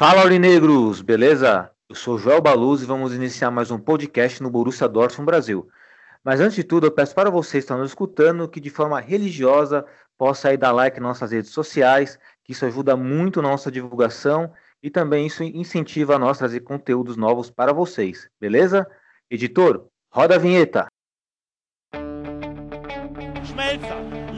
Fala, Aurinegros, beleza? Eu sou Joel Baluz e vamos iniciar mais um podcast no Borussia Dortmund Brasil. Mas antes de tudo, eu peço para vocês que estão nos escutando que de forma religiosa possa aí dar like nas nossas redes sociais, que isso ajuda muito na nossa divulgação e também isso incentiva a nós trazer conteúdos novos para vocês, beleza? Editor, roda a vinheta!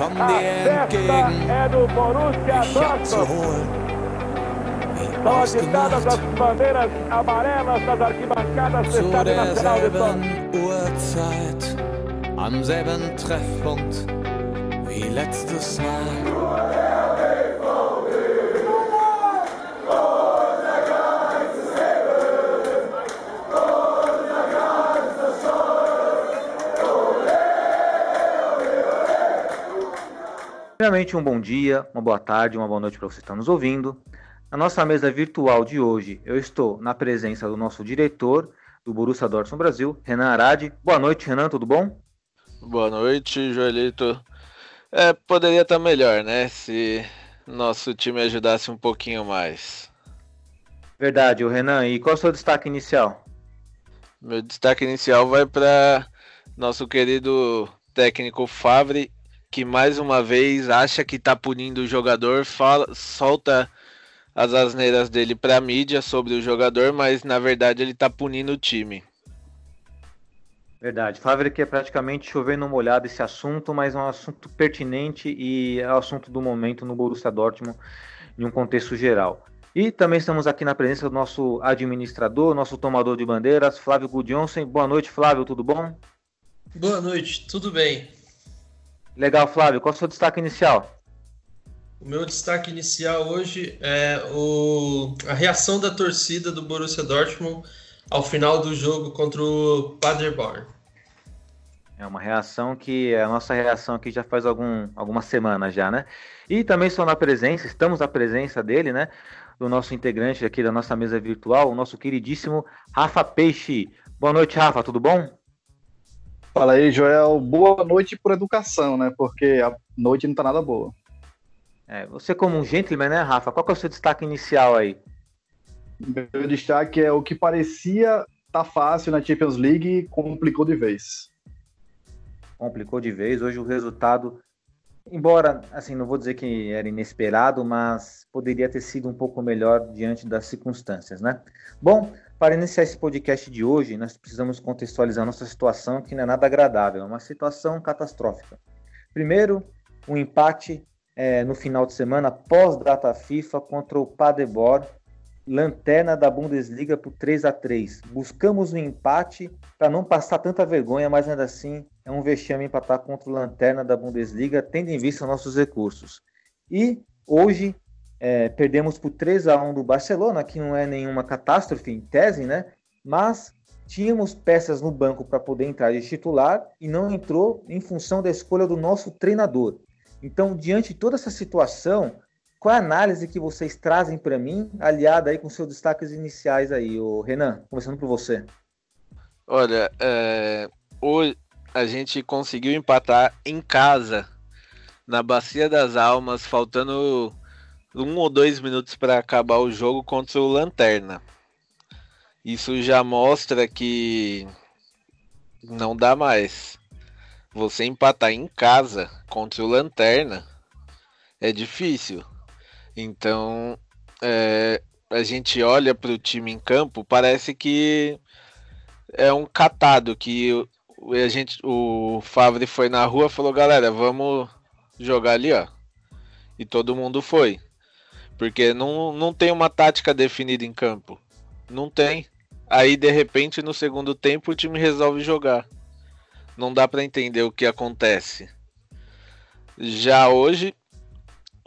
Komm dir entgegen, ich hab zu holen. Ausgemacht. Zu derselben Uhrzeit, am selben Treffpunkt wie letztes Mal. Primeiramente, um bom dia, uma boa tarde, uma boa noite para você que está nos ouvindo. Na nossa mesa virtual de hoje, eu estou na presença do nosso diretor do Borussia Dortmund Brasil, Renan Arade. Boa noite, Renan, tudo bom? Boa noite, Joelito. É, poderia estar melhor, né? Se nosso time ajudasse um pouquinho mais. Verdade, o Renan. E qual é o seu destaque inicial? Meu destaque inicial vai para nosso querido técnico Favre, que mais uma vez acha que tá punindo o jogador, fala, solta as asneiras dele pra mídia sobre o jogador, mas na verdade ele tá punindo o time. Verdade. Favre que é praticamente chovendo molhado esse assunto, mas é um assunto pertinente e é o assunto do momento no Borussia Dortmund em um contexto geral. E também estamos aqui na presença do nosso administrador, nosso tomador de bandeiras, Flávio Gudjonsen. Boa noite, Flávio, tudo bom? Boa noite, tudo bem? Legal, Flávio. Qual é o seu destaque inicial? O meu destaque inicial hoje é o, a reação da torcida do Borussia Dortmund ao final do jogo contra o Paderborn. É uma reação que é a nossa reação aqui já faz algum, algumas semanas já, né? E também estou na presença, estamos na presença dele, né? Do nosso integrante aqui da nossa mesa virtual, o nosso queridíssimo Rafa Peixe. Boa noite, Rafa, tudo bom? Fala aí, Joel. Boa noite por educação, né? Porque a noite não tá nada boa. É, você como um gentleman, né, Rafa? Qual que é o seu destaque inicial aí? Meu destaque é o que parecia tá fácil na Champions League, complicou de vez. Complicou de vez. Hoje o resultado, embora, assim, não vou dizer que era inesperado, mas poderia ter sido um pouco melhor diante das circunstâncias, né? Bom, para iniciar esse podcast de hoje, nós precisamos contextualizar nossa situação, que não é nada agradável, é uma situação catastrófica. Primeiro, um empate é, no final de semana, pós-data FIFA, contra o Paderborn, lanterna da Bundesliga por 3 a 3 Buscamos um empate para não passar tanta vergonha, mas ainda assim é um vexame empatar contra o lanterna da Bundesliga, tendo em vista nossos recursos. E hoje é, perdemos por 3 a 1 do Barcelona, que não é nenhuma catástrofe em tese, né? Mas tínhamos peças no banco para poder entrar de titular e não entrou em função da escolha do nosso treinador. Então, diante de toda essa situação, qual é a análise que vocês trazem para mim, aliada aí com seus destaques iniciais aí, o Renan, começando por você. Olha, é, hoje a gente conseguiu empatar em casa, na Bacia das Almas, faltando um ou dois minutos para acabar o jogo contra o Lanterna. Isso já mostra que não dá mais. Você empatar em casa contra o Lanterna é difícil. Então, é, a gente olha para o time em campo, parece que é um catado que a gente, o Favre foi na rua falou: galera, vamos jogar ali, ó. E todo mundo foi. Porque não, não tem uma tática definida em campo. Não tem. Aí, de repente, no segundo tempo, o time resolve jogar. Não dá para entender o que acontece. Já hoje,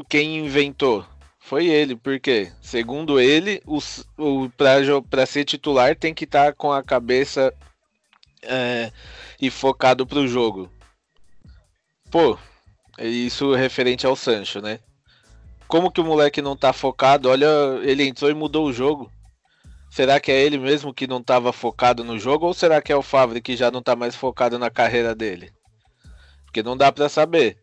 quem inventou Foi ele, porque, segundo ele, o, o, para ser titular tem que estar tá com a cabeça é, e focado pro jogo. Pô, isso referente ao Sancho, né? Como que o moleque não tá focado? Olha, ele entrou e mudou o jogo. Será que é ele mesmo que não estava focado no jogo ou será que é o Favre que já não tá mais focado na carreira dele? Porque não dá para saber.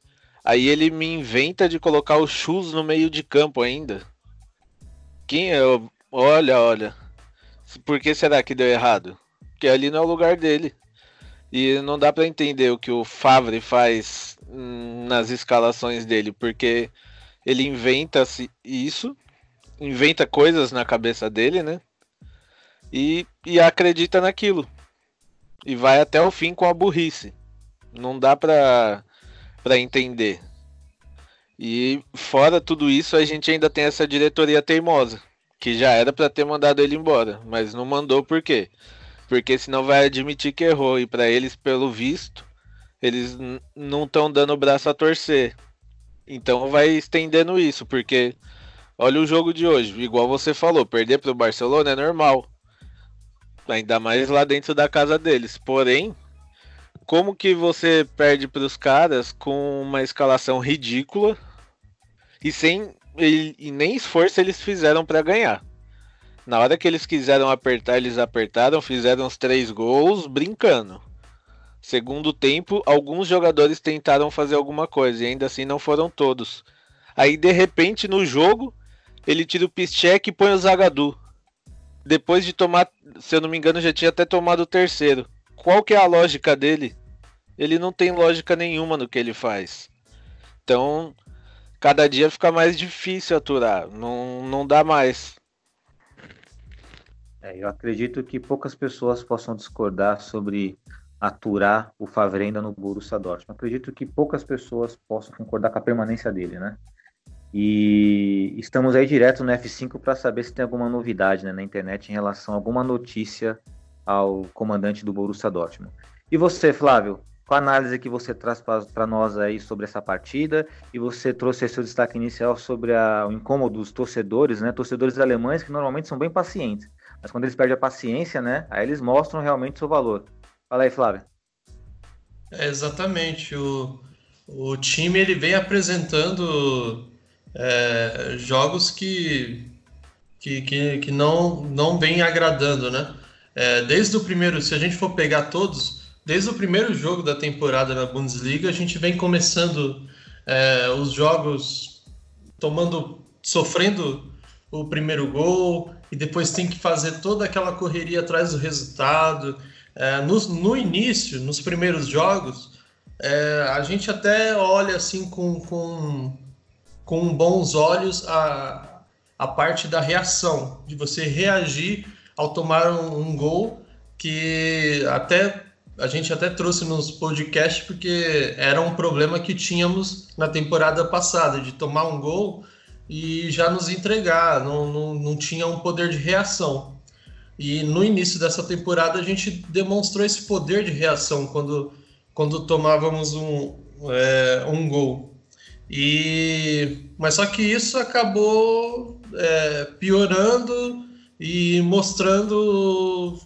Aí ele me inventa de colocar o Chus no meio de campo ainda. Quem é? Olha, olha. Por que será que deu errado? Porque ali não é o lugar dele. E não dá para entender o que o Favre faz hum, nas escalações dele, porque ele inventa isso, inventa coisas na cabeça dele, né? E, e acredita naquilo. E vai até o fim com a burrice. Não dá pra, pra entender. E fora tudo isso, a gente ainda tem essa diretoria teimosa, que já era para ter mandado ele embora, mas não mandou por quê? porque senão vai admitir que errou. E para eles, pelo visto, eles não estão dando o braço a torcer. Então vai estendendo isso, porque olha o jogo de hoje, igual você falou, perder para o Barcelona é normal. Ainda mais lá dentro da casa deles. Porém, como que você perde para os caras com uma escalação ridícula e sem e, e nem esforço eles fizeram para ganhar? Na hora que eles quiseram apertar, eles apertaram, fizeram os três gols brincando. Segundo tempo, alguns jogadores tentaram fazer alguma coisa e ainda assim não foram todos. Aí de repente no jogo, ele tira o Piszczek e põe o Zagadu. Depois de tomar, se eu não me engano, já tinha até tomado o terceiro. Qual que é a lógica dele? Ele não tem lógica nenhuma no que ele faz. Então, cada dia fica mais difícil aturar. Não, não dá mais. É, eu acredito que poucas pessoas possam discordar sobre aturar o Favrenda no Borussia Dortmund. Acredito que poucas pessoas possam concordar com a permanência dele, né? E estamos aí direto no F5 para saber se tem alguma novidade né, na internet em relação a alguma notícia ao comandante do Borussia Dortmund. E você, Flávio, qual a análise que você traz para nós aí sobre essa partida? E você trouxe seu destaque inicial sobre a, o incômodo dos torcedores, né? Torcedores alemães que normalmente são bem pacientes. Mas quando eles perdem a paciência, né? Aí eles mostram realmente o seu valor. Fala aí, Flávio. É, exatamente. O, o time ele vem apresentando é, jogos que, que, que, que, não, não vem agradando, né? É, desde o primeiro, se a gente for pegar todos, desde o primeiro jogo da temporada na Bundesliga, a gente vem começando é, os jogos tomando, sofrendo o primeiro gol, e depois tem que fazer toda aquela correria atrás do resultado. É, no, no, início, nos primeiros jogos, é, a gente até olha assim com, com, com bons olhos a, a parte da reação, de você reagir ao tomar um, um gol que até a gente até trouxe nos podcasts porque era um problema que tínhamos na temporada passada, de tomar um gol e já nos entregar, não, não, não tinha um poder de reação. E no início dessa temporada a gente demonstrou esse poder de reação quando, quando tomávamos um, é, um gol. E, mas só que isso acabou é, piorando e mostrando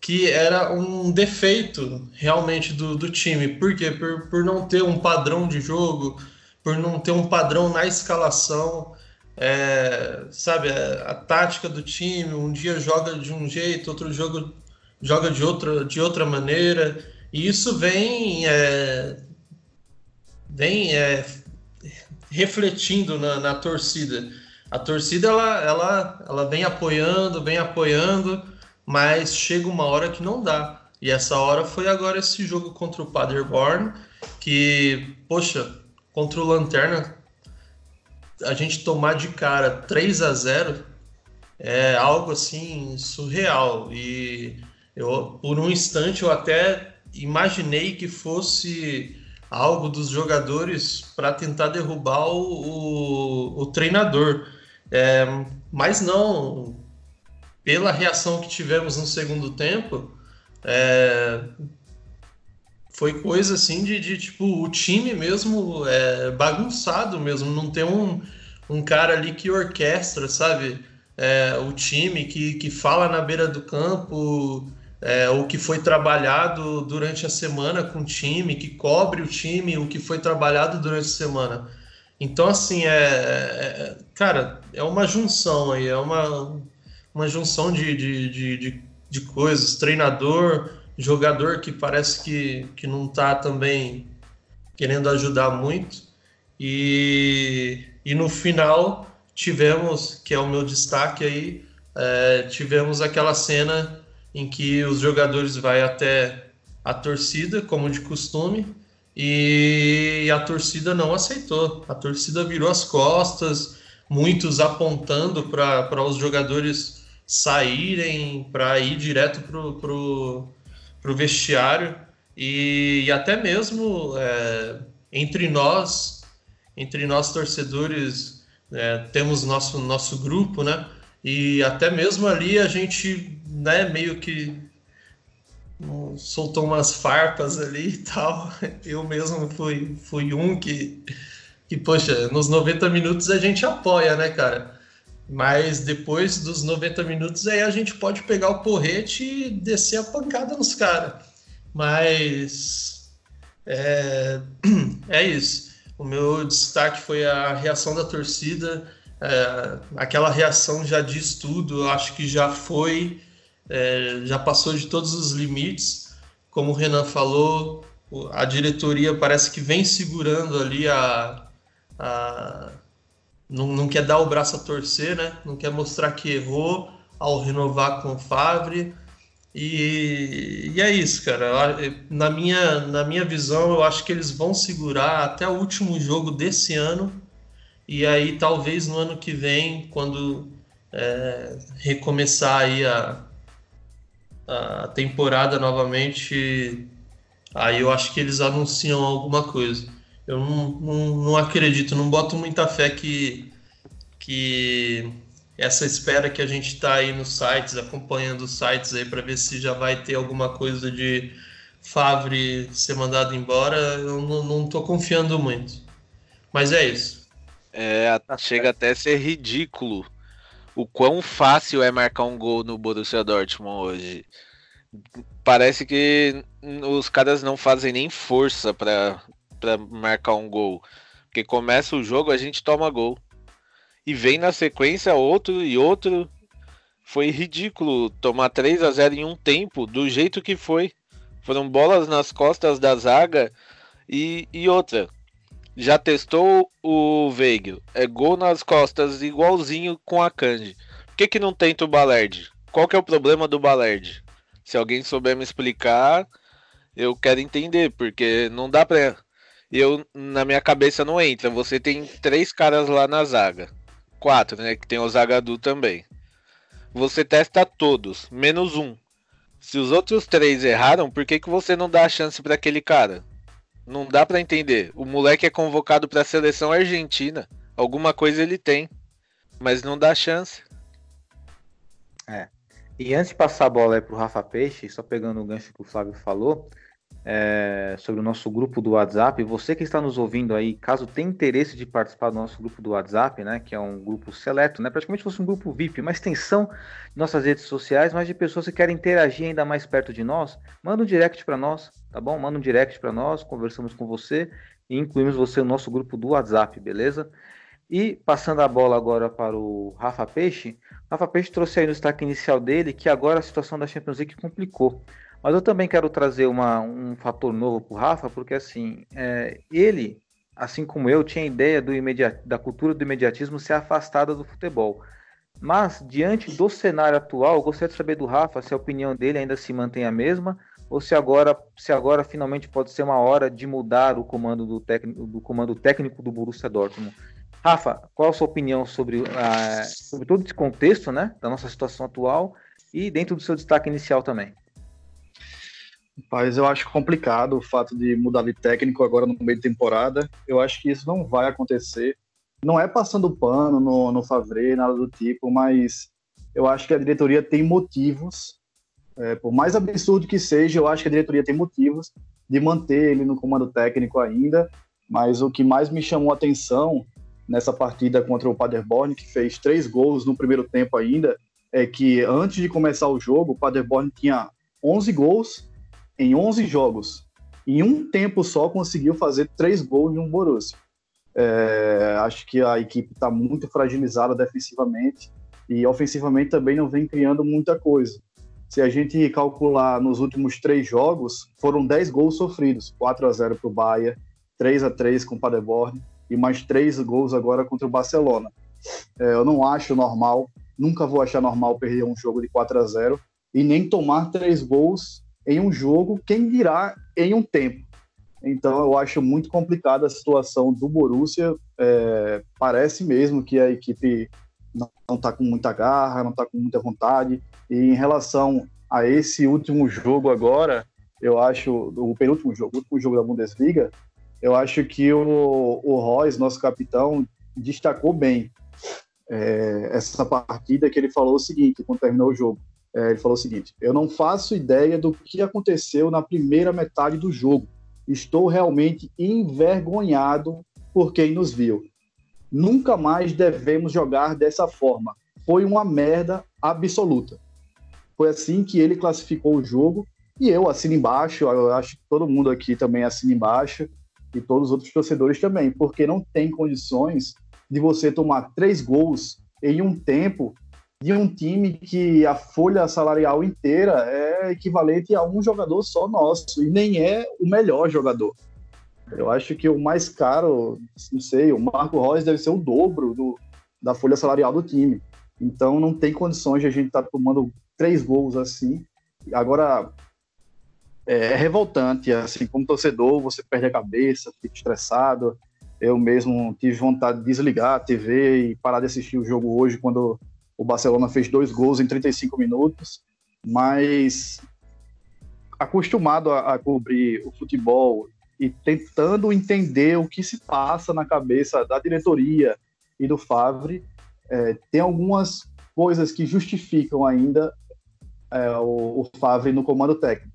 que era um defeito realmente do, do time. Por quê? Por, por não ter um padrão de jogo, por não ter um padrão na escalação, é, sabe, a, a, tática do time, um dia joga de um jeito, outro jogo joga de outra, de outra maneira, e isso vem, é, vem é, refletindo na, na, torcida. A torcida ela, ela, ela vem apoiando, vem apoiando, mas chega uma hora que não dá. E essa hora foi agora esse jogo contra o Paderborn, que, poxa, contra o Lanterna, a gente tomar de cara 3 a 0 é algo assim surreal. E eu, por um instante, eu até imaginei que fosse algo dos jogadores para tentar derrubar o, o, o treinador. É, mas não, pela reação que tivemos no segundo tempo, é, foi coisa assim de, de tipo o time mesmo é, bagunçado mesmo, não tem um, um cara ali que orquestra, sabe? É, o time, que, que fala na beira do campo, é, o que foi trabalhado durante a semana com o time, que cobre o time, o que foi trabalhado durante a semana. Então, assim, é, é cara, é uma junção aí, é uma, uma junção de, de, de, de, de coisas. Treinador, jogador que parece que, que não está também querendo ajudar muito. E, e no final tivemos, que é o meu destaque aí, é, tivemos aquela cena em que os jogadores vai até a torcida, como de costume, e a torcida não aceitou. A torcida virou as costas, muitos apontando para os jogadores saírem, para ir direto para o pro, pro vestiário, e, e até mesmo é, entre nós, entre nós torcedores, é, temos nosso, nosso grupo, né? E até mesmo ali a gente, né, meio que soltou umas farpas ali e tal. Eu mesmo fui, fui um que, que, poxa, nos 90 minutos a gente apoia, né, cara? Mas depois dos 90 minutos aí a gente pode pegar o porrete e descer a pancada nos caras. Mas é, é isso. O meu destaque foi a reação da torcida é, aquela reação já diz tudo, acho que já foi, é, já passou de todos os limites. Como o Renan falou, a diretoria parece que vem segurando ali a. a não, não quer dar o braço a torcer, né? Não quer mostrar que errou ao renovar com o Favre. E, e, é isso, cara. Na minha, na minha visão, eu acho que eles vão segurar até o último jogo desse ano e aí, talvez no ano que vem, quando é, recomeçar aí a, a temporada novamente, aí eu acho que eles anunciam alguma coisa. Eu não, não, não acredito, não boto muita fé que, que essa espera que a gente está aí nos sites, acompanhando os sites aí para ver se já vai ter alguma coisa de Favre ser mandado embora, eu não estou confiando muito. Mas é isso. É, chega até a ser ridículo o quão fácil é marcar um gol no Borussia Dortmund hoje. Parece que os caras não fazem nem força para marcar um gol. Porque começa o jogo, a gente toma gol. E vem na sequência outro e outro. Foi ridículo tomar 3 a 0 em um tempo, do jeito que foi. Foram bolas nas costas da zaga e, e outra. Já testou o Veigel? É gol nas costas, igualzinho com a Kanji. Por que, que não tenta o Balerd? Qual que é o problema do Balerd? Se alguém souber me explicar, eu quero entender, porque não dá pra. Eu, na minha cabeça, não entra. Você tem três caras lá na zaga. Quatro, né? Que tem o Zagadu também. Você testa todos, menos um. Se os outros três erraram, por que, que você não dá a chance para aquele cara? Não dá para entender. O moleque é convocado para a seleção argentina. Alguma coisa ele tem, mas não dá chance. É. E antes de passar a bola aí pro Rafa Peixe, só pegando o gancho que o Flávio falou, é, sobre o nosso grupo do WhatsApp. Você que está nos ouvindo aí, caso tenha interesse de participar do nosso grupo do WhatsApp, né, que é um grupo seleto, né, praticamente fosse um grupo VIP, uma extensão de nossas redes sociais, mas de pessoas que querem interagir ainda mais perto de nós, manda um direct para nós, tá bom? Manda um direct para nós, conversamos com você e incluímos você no nosso grupo do WhatsApp, beleza? E passando a bola agora para o Rafa Peixe, Rafa Peixe trouxe aí no destaque inicial dele que agora a situação da Champions League complicou. Mas eu também quero trazer uma, um fator novo para o Rafa, porque assim, é, ele, assim como eu, tinha ideia do da cultura do imediatismo ser afastada do futebol. Mas, diante do cenário atual, gostaria de saber do Rafa se a opinião dele ainda se mantém a mesma, ou se agora, se agora finalmente pode ser uma hora de mudar o comando do técnico do, comando técnico do Borussia Dortmund. Rafa, qual a sua opinião sobre, uh, sobre todo esse contexto né, da nossa situação atual e dentro do seu destaque inicial também? Mas eu acho complicado o fato de mudar de técnico agora no meio de temporada. Eu acho que isso não vai acontecer. Não é passando pano no, no Favre, nada do tipo, mas eu acho que a diretoria tem motivos, é, por mais absurdo que seja, eu acho que a diretoria tem motivos de manter ele no comando técnico ainda. Mas o que mais me chamou a atenção nessa partida contra o Paderborn, que fez três gols no primeiro tempo ainda, é que antes de começar o jogo, o Paderborn tinha 11 gols em 11 jogos. Em um tempo só conseguiu fazer três gols em um Borussia. É, acho que a equipe está muito fragilizada defensivamente e ofensivamente também não vem criando muita coisa. Se a gente calcular nos últimos três jogos, foram 10 gols sofridos: 4 a 0 para o Bahia, 3 a 3 com o Paderborn e mais três gols agora contra o Barcelona. É, eu não acho normal, nunca vou achar normal perder um jogo de 4 a 0 e nem tomar três gols em um jogo, quem dirá em um tempo. Então eu acho muito complicada a situação do Borussia. É, parece mesmo que a equipe não está com muita garra, não está com muita vontade. E em relação a esse último jogo agora, eu acho, o penúltimo jogo, o último jogo da Bundesliga, eu acho que o, o Royce, nosso capitão, destacou bem é, essa partida que ele falou o seguinte, quando terminou o jogo. É, ele falou o seguinte: Eu não faço ideia do que aconteceu na primeira metade do jogo. Estou realmente envergonhado por quem nos viu. Nunca mais devemos jogar dessa forma. Foi uma merda absoluta. Foi assim que ele classificou o jogo e eu assino embaixo. Eu acho que todo mundo aqui também assina embaixo e todos os outros torcedores também, porque não tem condições de você tomar três gols em um tempo de um time que a folha salarial inteira é equivalente a um jogador só nosso e nem é o melhor jogador. Eu acho que o mais caro, não sei, o Marco Reus deve ser o dobro do, da folha salarial do time. Então não tem condições de a gente estar tá tomando três gols assim. Agora, é, é revoltante, assim, como torcedor, você perde a cabeça, fica estressado. Eu mesmo tive vontade de desligar a TV e parar de assistir o jogo hoje quando o Barcelona fez dois gols em 35 minutos, mas acostumado a, a cobrir o futebol e tentando entender o que se passa na cabeça da diretoria e do Favre, é, tem algumas coisas que justificam ainda é, o, o Favre no comando técnico.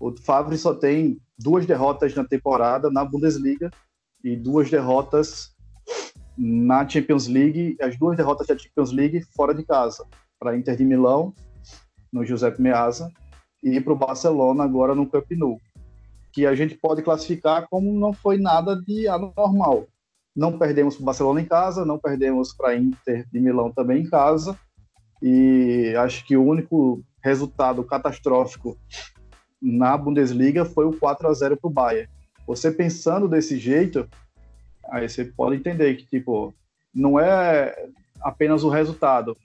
O Favre só tem duas derrotas na temporada na Bundesliga e duas derrotas na Champions League, as duas derrotas da Champions League fora de casa, para Inter de Milão, no Giuseppe Meazza, e para o Barcelona agora no Camp Nou, que a gente pode classificar como não foi nada de anormal. Não perdemos para o Barcelona em casa, não perdemos para Inter de Milão também em casa, e acho que o único resultado catastrófico na Bundesliga foi o 4 a 0 para o Bayern. Você pensando desse jeito, aí você pode entender que tipo não é apenas o resultado,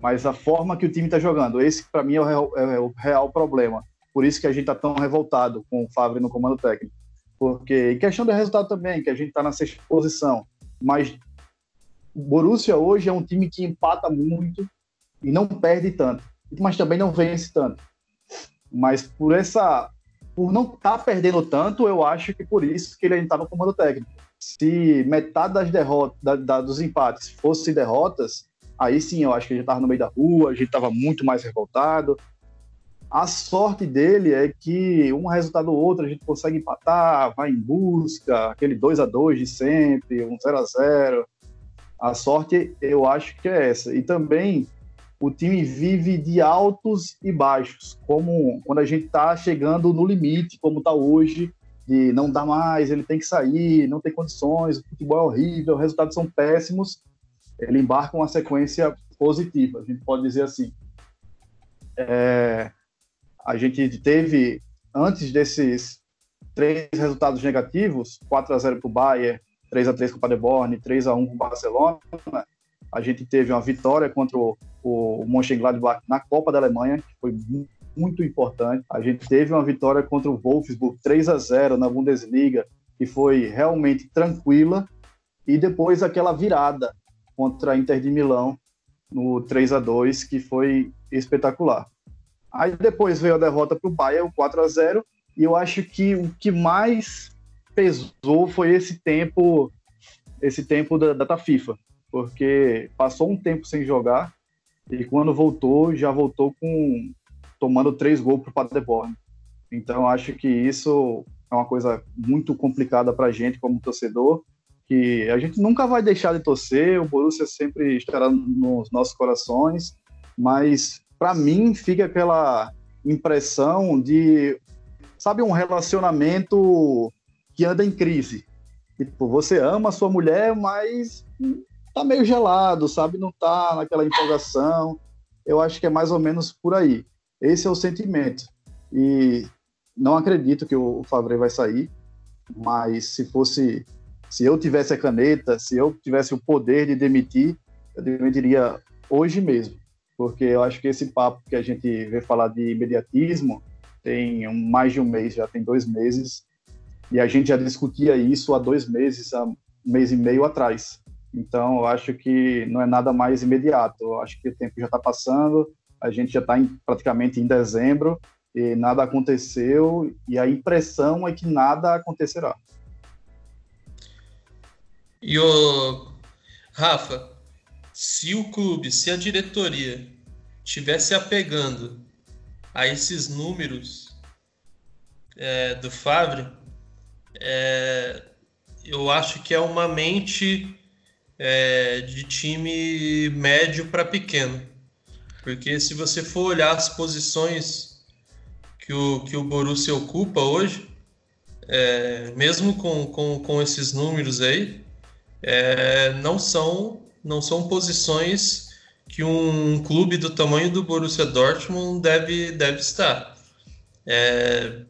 mas a forma que o time está jogando. Esse para mim é o, real, é o, real, problema. Por isso que a gente está tão revoltado com o Favre no comando técnico, porque em questão de resultado também, que a gente está na sexta posição, mas o Borussia hoje é um time que empata muito e não perde tanto, mas também não vence tanto. Mas por essa, por não estar tá perdendo tanto, eu acho que por isso que ele está no comando técnico. Se metade das derrotas, da, da, dos empates fossem derrotas, aí sim eu acho que a gente estava no meio da rua, a gente estava muito mais revoltado. A sorte dele é que um resultado ou outro a gente consegue empatar, vai em busca, aquele 2 a 2 de sempre, um 0 a 0 A sorte eu acho que é essa. E também o time vive de altos e baixos, como quando a gente está chegando no limite, como está hoje, de não dá mais, ele tem que sair, não tem condições, o futebol é horrível, os resultados são péssimos, ele embarca uma sequência positiva, a gente pode dizer assim. É, a gente teve, antes desses três resultados negativos, 4 a 0 para o Bayern, 3 a 3 com o Paderborn, 3 a 1 com o Barcelona, a gente teve uma vitória contra o, o Mönchengladbach na Copa da Alemanha, que foi muito importante. A gente teve uma vitória contra o Wolfsburg 3 a 0 na Bundesliga, que foi realmente tranquila, e depois aquela virada contra a Inter de Milão no 3 a 2 que foi espetacular. Aí depois veio a derrota para o Bayern, o 4 a 0 e eu acho que o que mais pesou foi esse tempo esse tempo da data FIFA porque passou um tempo sem jogar e quando voltou, já voltou com tomando três gols para o Paderborn. Então, acho que isso é uma coisa muito complicada para a gente como torcedor que a gente nunca vai deixar de torcer, o Borussia sempre estará nos nossos corações, mas para mim fica aquela impressão de, sabe, um relacionamento que anda em crise. Tipo, você ama a sua mulher, mas tá meio gelado, sabe? Não tá naquela empolgação. Eu acho que é mais ou menos por aí. Esse é o sentimento. E não acredito que o Favre vai sair, mas se fosse, se eu tivesse a caneta, se eu tivesse o poder de demitir, eu demitiria hoje mesmo, porque eu acho que esse papo que a gente vê falar de imediatismo tem um, mais de um mês, já tem dois meses, e a gente já discutia isso há dois meses, há um mês e meio atrás. Então, eu acho que não é nada mais imediato. Eu acho que o tempo já está passando, a gente já está praticamente em dezembro e nada aconteceu, e a impressão é que nada acontecerá. E o Rafa, se o clube, se a diretoria tivesse apegando a esses números é, do Favre, é, eu acho que é uma mente é, de time médio para pequeno. Porque se você for olhar as posições que o, que o Borussia ocupa hoje, é, mesmo com, com, com esses números aí, é, não, são, não são posições que um clube do tamanho do Borussia Dortmund deve, deve estar. É,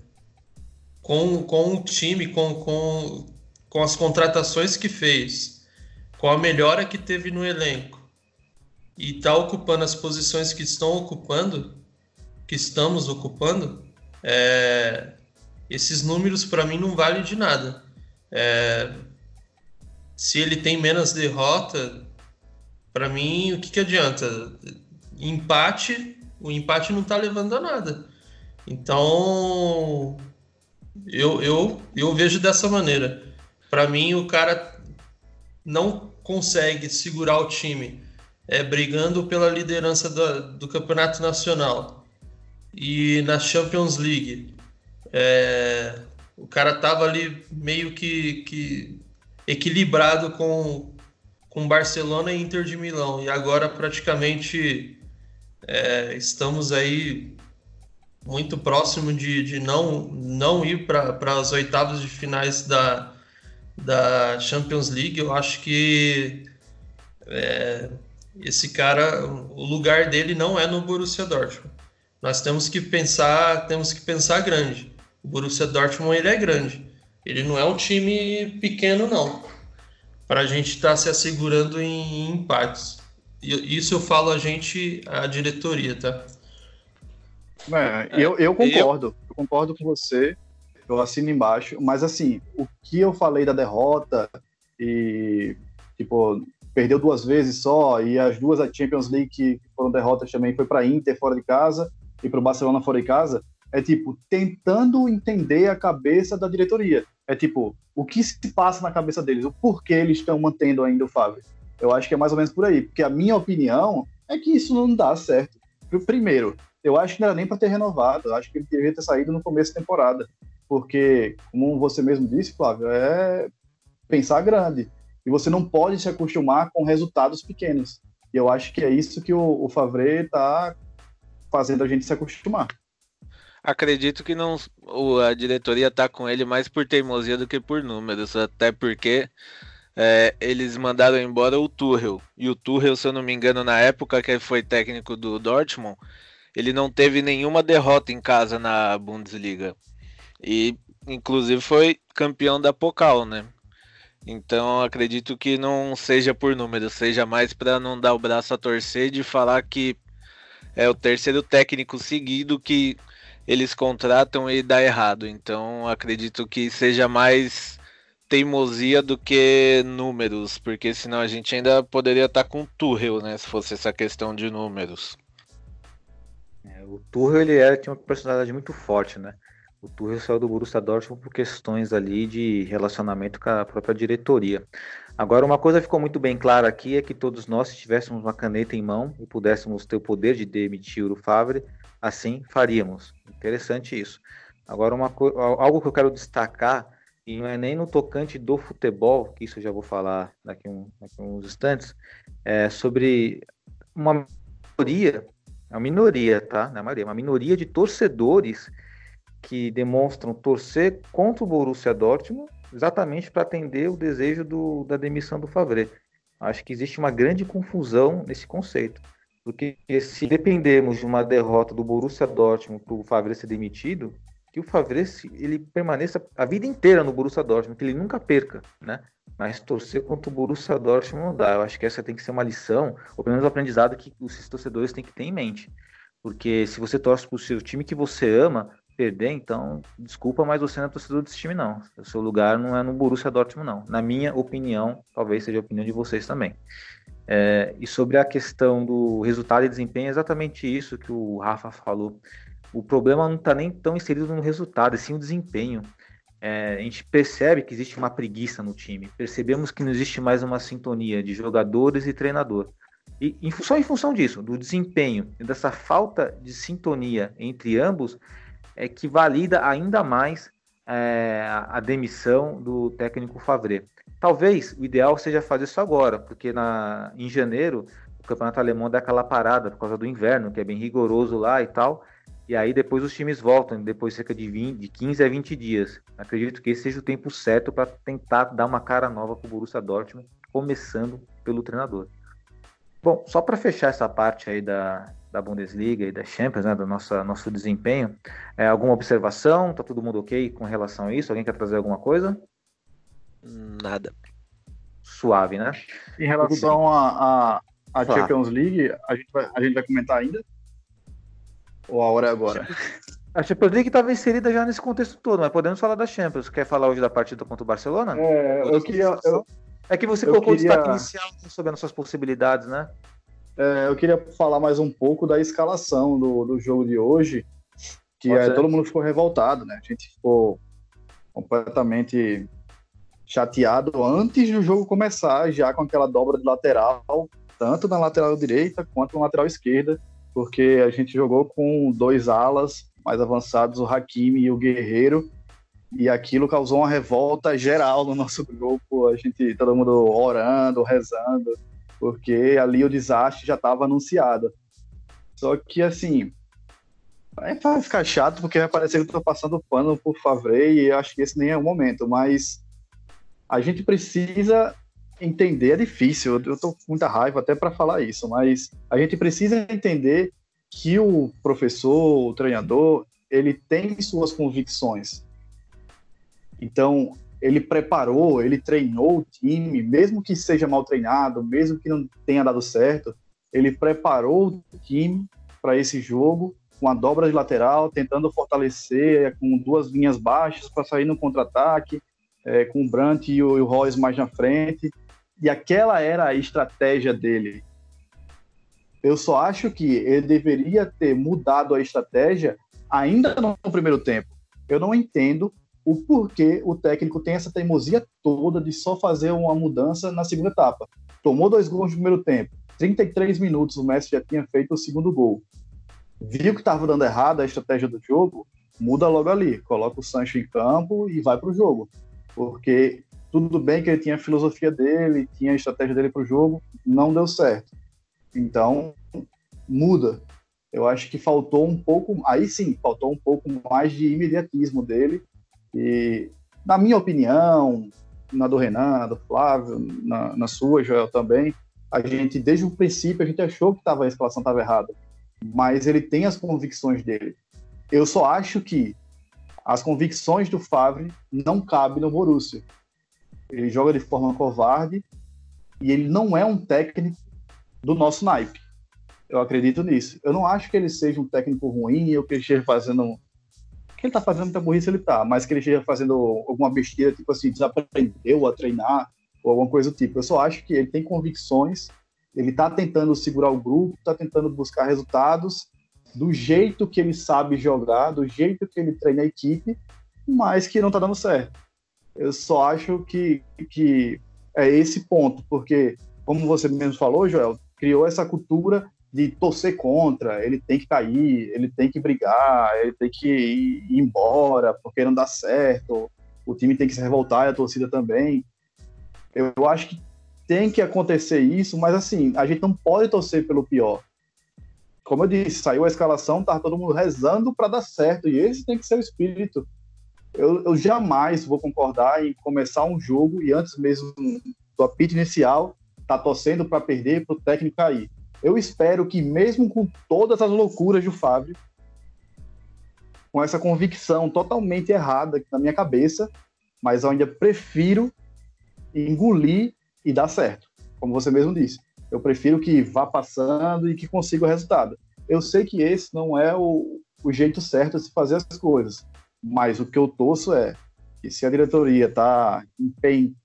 com, com o time, com, com, com as contratações que fez, com a melhora que teve no elenco, e está ocupando as posições que estão ocupando, que estamos ocupando, é, esses números para mim não valem de nada. É, se ele tem menos derrota, para mim o que, que adianta? Empate, o empate não está levando a nada. Então eu, eu, eu vejo dessa maneira. Para mim o cara não consegue segurar o time é, brigando pela liderança do, campeonato nacional e na Champions League é, o cara tava ali meio que, que equilibrado com com Barcelona e Inter de Milão e agora praticamente é, estamos aí muito próximo de, de não, não ir para as oitavas de finais da, da Champions League. Eu acho que é, esse cara, o lugar dele não é no Borussia Dortmund nós temos que pensar, temos que pensar grande. O Borussia Dortmund ele é grande. Ele não é um time pequeno não. Para a gente estar tá se assegurando em, em empates. E isso eu falo a gente, a diretoria, tá? É, eu, eu concordo, eu... eu concordo com você, eu assino embaixo, mas assim, o que eu falei da derrota e, tipo, perdeu duas vezes só, e as duas a Champions League que foram derrotas também foi para Inter fora de casa, e para o Barcelona fora de casa, é tipo, tentando entender a cabeça da diretoria. É tipo, o que se passa na cabeça deles, o porquê eles estão mantendo ainda o Fábio. Eu acho que é mais ou menos por aí, porque a minha opinião é que isso não dá certo. Primeiro, eu acho que não era nem para ter renovado, eu acho que ele deveria ter saído no começo da temporada, porque, como você mesmo disse, Flávio, é pensar grande. E você não pode se acostumar com resultados pequenos. E eu acho que é isso que o, o Favre está fazendo a gente se acostumar. Acredito que não a diretoria tá com ele mais por teimosia do que por números, até porque é, eles mandaram embora o Tuchel. E o Tuchel, se eu não me engano, na época que foi técnico do Dortmund, ele não teve nenhuma derrota em casa na Bundesliga. E inclusive foi campeão da Pokal, né? Então acredito que não seja por números, seja mais para não dar o braço a torcer de falar que é o terceiro técnico seguido que eles contratam e dá errado. Então acredito que seja mais teimosia do que números, porque senão a gente ainda poderia estar tá com o Tuchel, né? Se fosse essa questão de números. É, o Tuchel ele era, tinha uma personalidade muito forte, né? O Tuchel saiu do Borussia Dortmund por questões ali de relacionamento com a própria diretoria. Agora, uma coisa ficou muito bem clara aqui é que todos nós, se tivéssemos uma caneta em mão e pudéssemos ter o poder de demitir o Favre, assim faríamos. Interessante isso. Agora, uma algo que eu quero destacar e não é nem no tocante do futebol, que isso eu já vou falar daqui, um, daqui uns instantes, é sobre uma minoria, uma minoria, tá? Não é maioria, uma minoria de torcedores que demonstram torcer contra o Borussia Dortmund exatamente para atender o desejo do, da demissão do Favre. Acho que existe uma grande confusão nesse conceito. Porque se dependermos de uma derrota do Borussia Dortmund para o Favre ser demitido, que o Favre ele permaneça a vida inteira no Borussia Dortmund, que ele nunca perca, né? Mas torcer contra o Borussia Dortmund não dá. Eu acho que essa tem que ser uma lição, ou pelo menos um aprendizado que os torcedores têm que ter em mente. Porque se você torce para o seu time que você ama, perder, então, desculpa, mas você não é torcedor desse time, não. O seu lugar não é no Borussia Dortmund, não. Na minha opinião, talvez seja a opinião de vocês também. É, e sobre a questão do resultado e desempenho, é exatamente isso que o Rafa falou. O problema não está nem tão inserido no resultado, e sim no desempenho. É, a gente percebe que existe uma preguiça no time. Percebemos que não existe mais uma sintonia de jogadores e treinador. E em, só em função disso, do desempenho e dessa falta de sintonia entre ambos, é que valida ainda mais é, a demissão do técnico Favre. Talvez o ideal seja fazer isso agora, porque na, em janeiro o campeonato alemão dá aquela parada por causa do inverno, que é bem rigoroso lá e tal. E aí depois os times voltam, depois de cerca de, 20, de 15 a 20 dias. Acredito que esse seja o tempo certo para tentar dar uma cara nova para o Borussia Dortmund, começando pelo treinador. Bom, só para fechar essa parte aí da, da Bundesliga e da Champions, né, do nosso, nosso desempenho. É, alguma observação? Tá todo mundo ok com relação a isso? Alguém quer trazer alguma coisa? Nada. Suave, né? Em relação a, a, a Champions League, a gente, vai, a gente vai comentar ainda? Ou a hora é agora? A Champions League estava inserida já nesse contexto todo, mas podemos falar da Champions. Quer falar hoje da partida contra o Barcelona? É, eu queria. Eu, é que você colocou queria... o destaque inicial sobre as suas possibilidades, né? É, eu queria falar mais um pouco da escalação do, do jogo de hoje, que é, todo mundo ficou revoltado, né? A gente ficou completamente chateado antes do jogo começar, já com aquela dobra de lateral, tanto na lateral direita quanto na lateral esquerda, porque a gente jogou com dois alas mais avançados, o Hakimi e o Guerreiro, e aquilo causou uma revolta geral no nosso grupo, a gente, todo mundo orando, rezando, porque ali o desastre já estava anunciado. Só que, assim, vai ficar chato, porque vai parecer que eu estou passando pano por Favre, e acho que esse nem é o momento, mas a gente precisa entender, é difícil, eu estou com muita raiva até para falar isso, mas a gente precisa entender que o professor, o treinador, ele tem suas convicções. Então, ele preparou, ele treinou o time, mesmo que seja mal treinado, mesmo que não tenha dado certo, ele preparou o time para esse jogo com a dobra de lateral, tentando fortalecer com duas linhas baixas para sair no contra-ataque, é, com o Brandt e o, e o Royce mais na frente. E aquela era a estratégia dele. Eu só acho que ele deveria ter mudado a estratégia ainda no primeiro tempo. Eu não entendo o porquê o técnico tem essa teimosia toda de só fazer uma mudança na segunda etapa. Tomou dois gols no primeiro tempo, 33 minutos o Messi já tinha feito o segundo gol. Viu que estava dando errado a estratégia do jogo, muda logo ali, coloca o Sancho em campo e vai para o jogo. Porque tudo bem que ele tinha a filosofia dele, tinha a estratégia dele para o jogo, não deu certo. Então, muda. Eu acho que faltou um pouco, aí sim, faltou um pouco mais de imediatismo dele e, na minha opinião, na do Renan, na do Flávio, na, na sua, Joel, também, a gente, desde o princípio, a gente achou que tava, a escalação estava errada. Mas ele tem as convicções dele. Eu só acho que as convicções do Favre não cabem no Borussia. Ele joga de forma covarde e ele não é um técnico do nosso naipe. Eu acredito nisso. Eu não acho que ele seja um técnico ruim ou que esteja fazendo que ele tá fazendo muita burrice, ele tá, mas que ele esteja fazendo alguma besteira, tipo assim, desaprendeu a treinar, ou alguma coisa do tipo. Eu só acho que ele tem convicções, ele tá tentando segurar o grupo, tá tentando buscar resultados do jeito que ele sabe jogar, do jeito que ele treina a equipe, mas que não tá dando certo. Eu só acho que, que é esse ponto, porque, como você mesmo falou, Joel, criou essa cultura de torcer contra, ele tem que cair, ele tem que brigar, ele tem que ir embora porque não dá certo. o time tem que se revoltar e a torcida também. Eu acho que tem que acontecer isso, mas assim, a gente não pode torcer pelo pior. Como eu disse, saiu a escalação, tá todo mundo rezando para dar certo, e esse tem que ser o espírito. Eu, eu, jamais vou concordar em começar um jogo e antes mesmo do apito inicial, tá torcendo para perder, para o técnico cair. Eu espero que, mesmo com todas as loucuras do Fábio, com essa convicção totalmente errada na minha cabeça, mas eu ainda prefiro engolir e dar certo, como você mesmo disse. Eu prefiro que vá passando e que consiga o resultado. Eu sei que esse não é o, o jeito certo de se fazer as coisas, mas o que eu torço é que se a diretoria está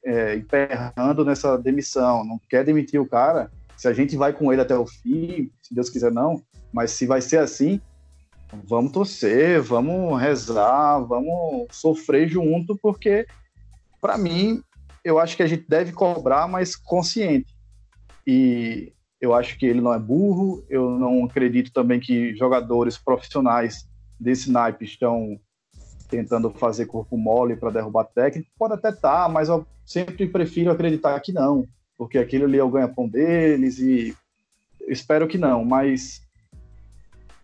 é, emperrando nessa demissão, não quer demitir o cara, se a gente vai com ele até o fim, se Deus quiser não, mas se vai ser assim, vamos torcer, vamos rezar, vamos sofrer junto, porque para mim eu acho que a gente deve cobrar, mas consciente. E eu acho que ele não é burro, eu não acredito também que jogadores profissionais desse naipe estão tentando fazer corpo mole para derrubar técnico. Pode até estar, tá, mas eu sempre prefiro acreditar que não, porque aquilo ali é o ganha-pão deles e espero que não, mas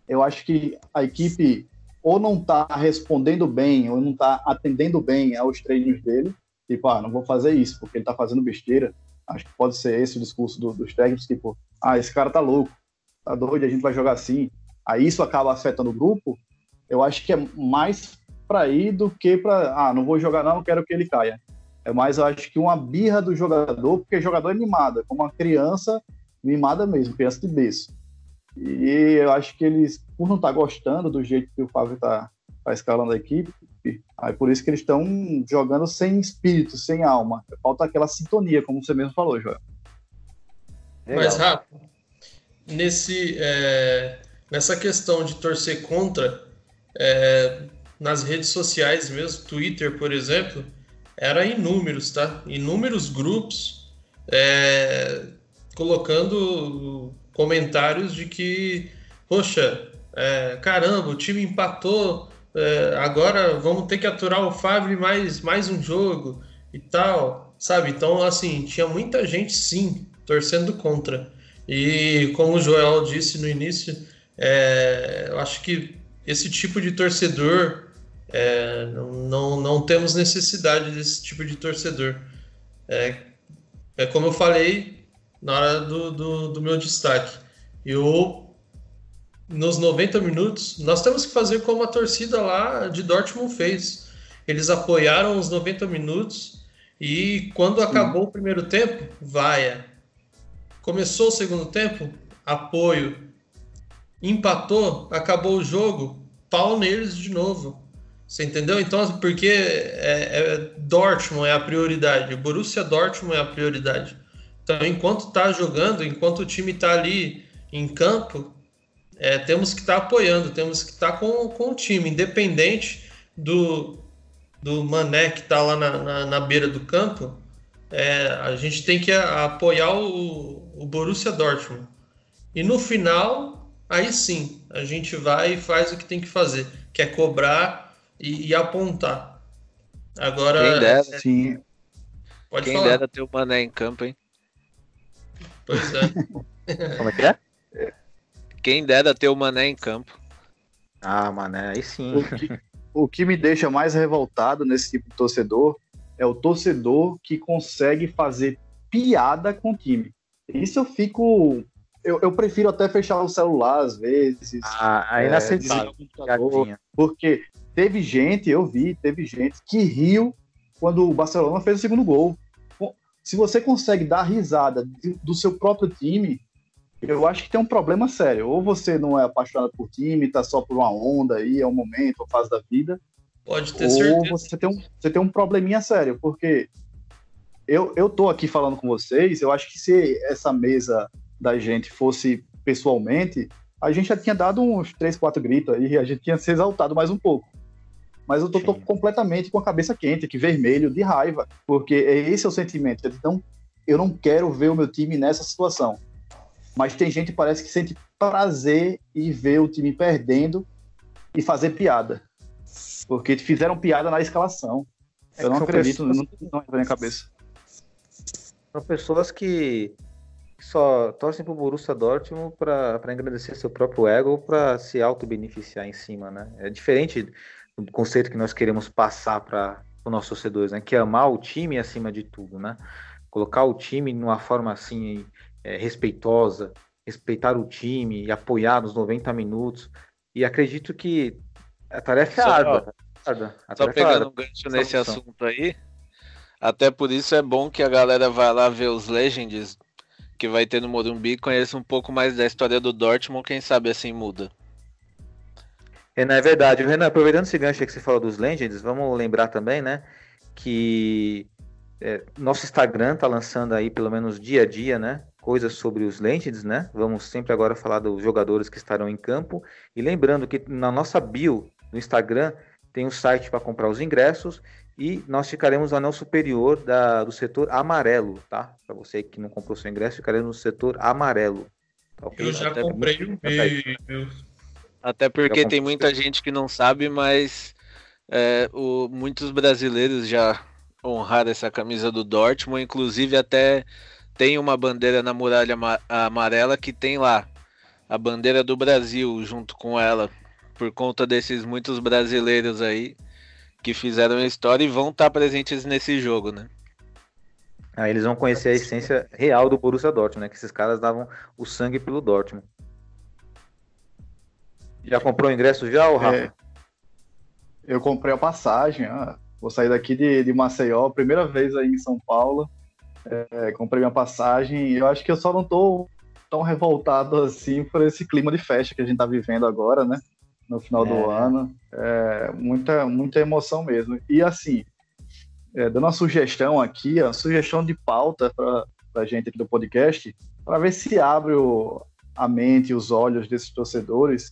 eu acho que a equipe ou não está respondendo bem, ou não está atendendo bem aos treinos dele, Tipo, ah, não vou fazer isso porque ele tá fazendo besteira. Acho que pode ser esse o discurso do, dos técnicos, tipo, ah, esse cara tá louco, tá doido, a gente vai jogar assim. Aí isso acaba afetando o grupo. Eu acho que é mais para ir do que para, ah, não vou jogar não, quero que ele caia. É mais, eu acho que uma birra do jogador, porque jogador é mimada, como uma criança mimada mesmo, criança de berço. E eu acho que eles, por não estar tá gostando do jeito que o Fábio está tá escalando a equipe, Aí por isso que eles estão jogando sem espírito, sem alma. Falta aquela sintonia, como você mesmo falou, Joel. Mas, Rafa, nesse, é, nessa questão de torcer contra, é, nas redes sociais mesmo, Twitter, por exemplo, era inúmeros, tá? Inúmeros grupos é, colocando comentários de que, poxa, é, caramba, o time empatou é, agora vamos ter que aturar o Favre mais, mais um jogo e tal, sabe? Então, assim, tinha muita gente, sim, torcendo contra. E como o Joel disse no início, é, eu acho que esse tipo de torcedor, é, não, não, não, temos necessidade desse tipo de torcedor. É, é como eu falei na hora do, do, do meu destaque. Eu nos 90 minutos, nós temos que fazer como a torcida lá de Dortmund fez. Eles apoiaram os 90 minutos e quando acabou o primeiro tempo, vaia. Começou o segundo tempo, apoio. Empatou, acabou o jogo, pau neles de novo. Você entendeu? Então, porque é, é, Dortmund é a prioridade, Borussia Dortmund é a prioridade. Então, enquanto tá jogando, enquanto o time tá ali em campo, é, temos que estar tá apoiando, temos que estar tá com, com o time, independente do, do Mané que está lá na, na, na, beira do campo, é, a gente tem que apoiar o, o Borussia Dortmund. E no final, aí sim, a gente vai e faz o que tem que fazer, que é cobrar e, e apontar. Agora. Quem dera, é, sim. Pode Quem falar. dera ter o Mané em campo, hein? Pois é. Como é que é? Quem dera ter o Mané em campo. Ah, Mané, aí sim. O que, o que me deixa mais revoltado nesse tipo de torcedor é o torcedor que consegue fazer piada com o time. Isso eu fico. Eu, eu prefiro até fechar o celular às vezes. Ah, é inaceitável. É, porque teve gente, eu vi, teve gente que riu quando o Barcelona fez o segundo gol. Se você consegue dar risada do seu próprio time, eu acho que tem um problema sério. Ou você não é apaixonado por time, tá só por uma onda aí, é um momento, uma fase da vida. Pode ter ou certeza. Ou você tem, um, você tem um probleminha sério, porque eu, eu tô aqui falando com vocês, eu acho que se essa mesa da gente fosse pessoalmente, a gente já tinha dado uns três, quatro gritos aí, a gente tinha se exaltado mais um pouco. Mas eu tô, tô completamente com a cabeça quente, aqui vermelho, de raiva, porque esse é o sentimento. Então, eu não quero ver o meu time nessa situação. Mas tem gente que parece que sente prazer em ver o time perdendo e fazer piada. Porque fizeram piada na escalação. Eu não são acredito, pessoas- não, não entra na cabeça. São pessoas que só torcem pro Borussia Dortmund para engrandecer seu próprio ego ou para se auto-beneficiar em cima, né? É diferente do conceito que nós queremos passar para os nossos torcedores, né? Que é amar o time acima de tudo, né? Colocar o time numa forma assim é, respeitosa, respeitar o time e apoiar nos 90 minutos. E acredito que a tarefa é árdua. árdua. A Só é pegando árdua. um gancho Essa nesse função. assunto aí. Até por isso é bom que a galera vá lá ver os Legends que vai ter no Morumbi e conheça um pouco mais da história do Dortmund, quem sabe assim muda. Renan, é verdade. Renan, aproveitando esse gancho aí que você falou dos Legends, vamos lembrar também, né, que é, nosso Instagram tá lançando aí, pelo menos dia a dia, né, coisas sobre os Legends, né? Vamos sempre agora falar dos jogadores que estarão em campo. E lembrando que na nossa bio no Instagram tem um site para comprar os ingressos e nós ficaremos no anel superior da, do setor amarelo, tá? Para você que não comprou seu ingresso, ficaremos no setor amarelo. Tá ok? Eu já Até comprei o meu. Até porque tem muita gente que não sabe, mas é, o- muitos brasileiros já honraram essa camisa do Dortmund, inclusive até tem uma bandeira na muralha ama- amarela que tem lá a bandeira do Brasil junto com ela, por conta desses muitos brasileiros aí que fizeram a história e vão estar presentes nesse jogo, né? Aí eles vão conhecer a essência real do Borussia Dortmund, né? Que esses caras davam o sangue pelo Dortmund. Já comprou o ingresso já, ou Rafa? É, eu comprei a passagem, ah, vou sair daqui de, de Maceió, primeira vez aí em São Paulo. É, comprei minha passagem e eu acho que eu só não tô tão revoltado assim por esse clima de festa que a gente tá vivendo agora, né? No final do É. ano. É, muita, muita emoção mesmo. E assim, é, dando uma sugestão aqui, a sugestão de pauta para a gente aqui do podcast, para ver se abre o- a mente e os olhos desses torcedores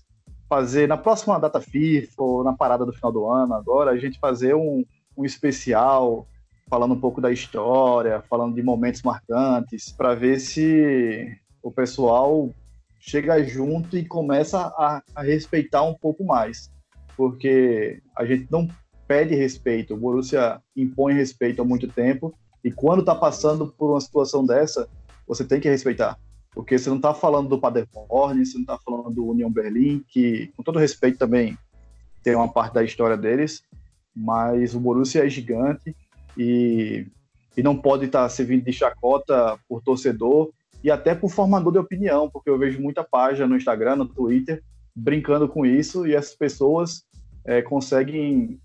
fazer na próxima data FIFA ou na parada do final do ano agora, a gente fazer um, um especial falando um pouco da história, falando de momentos marcantes, para ver se o pessoal chega junto e começa a, a respeitar um pouco mais. Porque a gente não pede respeito, o Borussia impõe respeito há muito tempo, e quando está passando por uma situação dessa, você tem que respeitar. Porque você não está falando do Paderborn, você não está falando do Union Berlim, que, com todo respeito, também tem uma parte da história deles, mas o Borussia é gigante e, e não pode estar servindo de chacota por torcedor e até por formador de opinião, porque eu vejo muita página no Instagram, no Twitter, brincando com isso e essas pessoas é, conseguem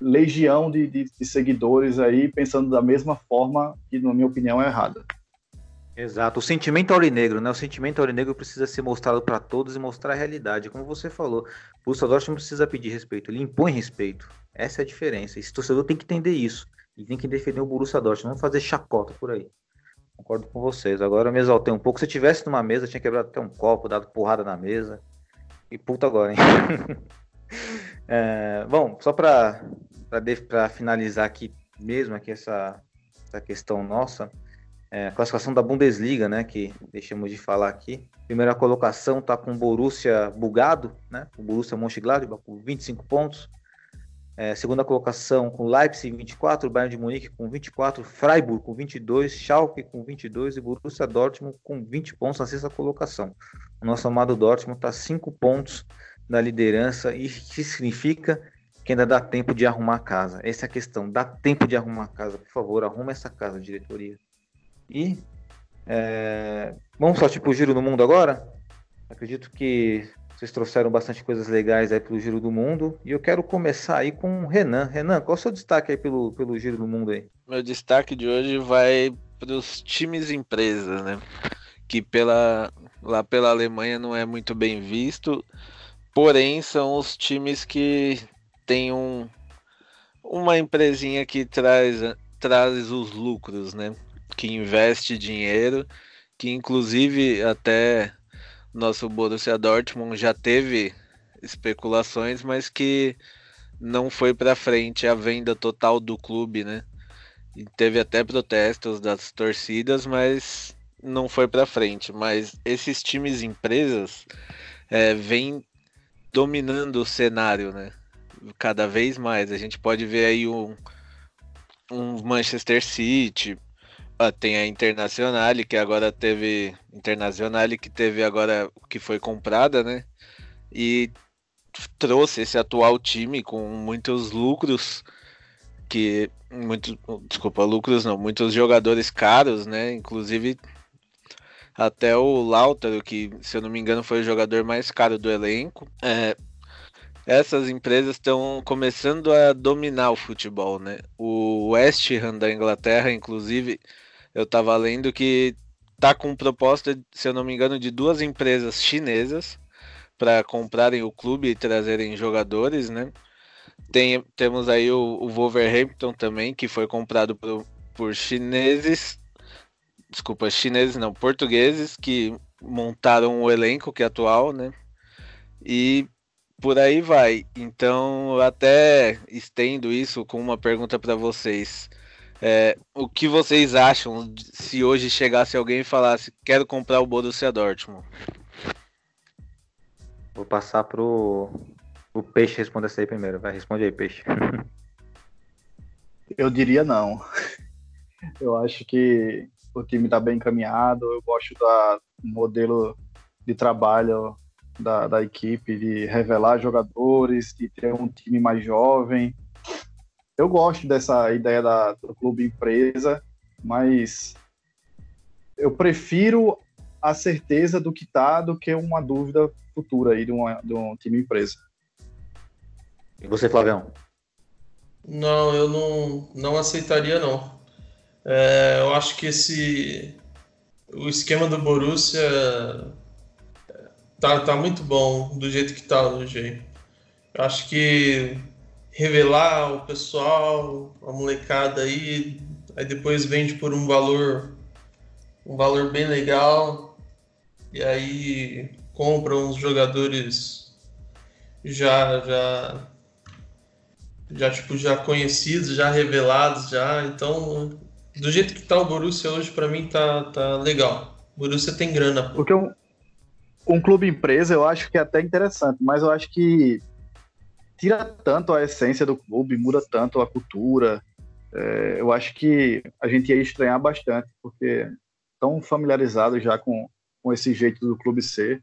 legião de, de, de seguidores aí pensando da mesma forma que, na minha opinião, é errada. Exato. O sentimento aurinegro, né? O sentimento aurinegro precisa ser mostrado para todos e mostrar a realidade. Como você falou, o Dortmund não precisa pedir respeito, ele impõe respeito. Essa é a diferença. Esse torcedor tem que entender isso. E tem que defender o Borussia Dortmund, não fazer chacota por aí. Concordo com vocês. Agora eu me exaltei um pouco. Se eu tivesse numa mesa, tinha quebrado até um copo, dado porrada na mesa. E puta agora, hein? É, bom, só para finalizar aqui mesmo aqui essa, essa questão nossa, é, a classificação da Bundesliga, né, que deixamos de falar aqui. Primeira colocação tá com o Borussia bugado, né, o Borussia Mönchengladbach com 25 pontos. É, segunda colocação com Leipzig 24, Bayern de Munique com 24, Freiburg com 22, Schalke com 22 e Borussia Dortmund com 20 pontos na sexta colocação. O nosso amado Dortmund está 5 pontos da liderança e que significa que ainda dá tempo de arrumar a casa. Essa é a questão, dá tempo de arrumar a casa. Por favor, arruma essa casa, diretoria. E é, vamos só tipo o giro do mundo agora? Acredito que vocês trouxeram bastante coisas legais aí pelo Giro do Mundo. E eu quero começar aí com o Renan. Renan, qual é o seu destaque aí pelo, pelo Giro do Mundo aí? Meu destaque de hoje vai para os times empresas, né? Que pela, lá pela Alemanha não é muito bem visto. Porém, são os times que tem um, uma empresinha que traz, traz os lucros, né? Que investe dinheiro, que inclusive até nosso Borussia Dortmund já teve especulações, mas que não foi para frente a venda total do clube, né? E teve até protestos das torcidas, mas não foi para frente. Mas esses times empresas é, vêm dominando o cenário, né? Cada vez mais. A gente pode ver aí um, um Manchester City, ah, tem a Internazionale, que agora teve. Internazionale, que teve agora. que foi comprada, né? E trouxe esse atual time com muitos lucros. Que. Muito, desculpa, lucros não, muitos jogadores caros, né? Inclusive até o Lautaro, que se eu não me engano foi o jogador mais caro do elenco. É, essas empresas estão começando a dominar o futebol, né? O West Ham da Inglaterra, inclusive, eu estava lendo que tá com proposta, se eu não me engano, de duas empresas chinesas para comprarem o clube e trazerem jogadores, né? Tem, temos aí o, o Wolverhampton também, que foi comprado por, por chineses, desculpa, chineses não, portugueses, que montaram o elenco que é atual, né? E por aí vai. Então, até estendo isso com uma pergunta para vocês. É, o que vocês acham se hoje chegasse alguém e falasse quero comprar o Borussia Dortmund? Vou passar pro o Peixe responder essa aí primeiro. Vai, responde aí, Peixe. Eu diria não. Eu acho que o time está bem encaminhado. Eu gosto do modelo de trabalho da, da equipe, de revelar jogadores, de ter um time mais jovem eu gosto dessa ideia da, do clube empresa, mas eu prefiro a certeza do que tá do que uma dúvida futura aí de, uma, de um time empresa. E você, Flavião? Não, eu não, não aceitaria não. É, eu acho que esse o esquema do Borussia tá, tá muito bom do jeito que tá hoje. Eu acho que revelar o pessoal, a molecada aí, aí depois vende por um valor um valor bem legal e aí compra uns jogadores já já já tipo já conhecidos, já revelados já, então do jeito que tá o Borussia hoje para mim tá tá legal. O Borussia tem grana. Pô. Porque um, um clube empresa eu acho que é até interessante, mas eu acho que tira tanto a essência do clube, muda tanto a cultura. É, eu acho que a gente ia estranhar bastante, porque tão familiarizado já com, com esse jeito do clube ser.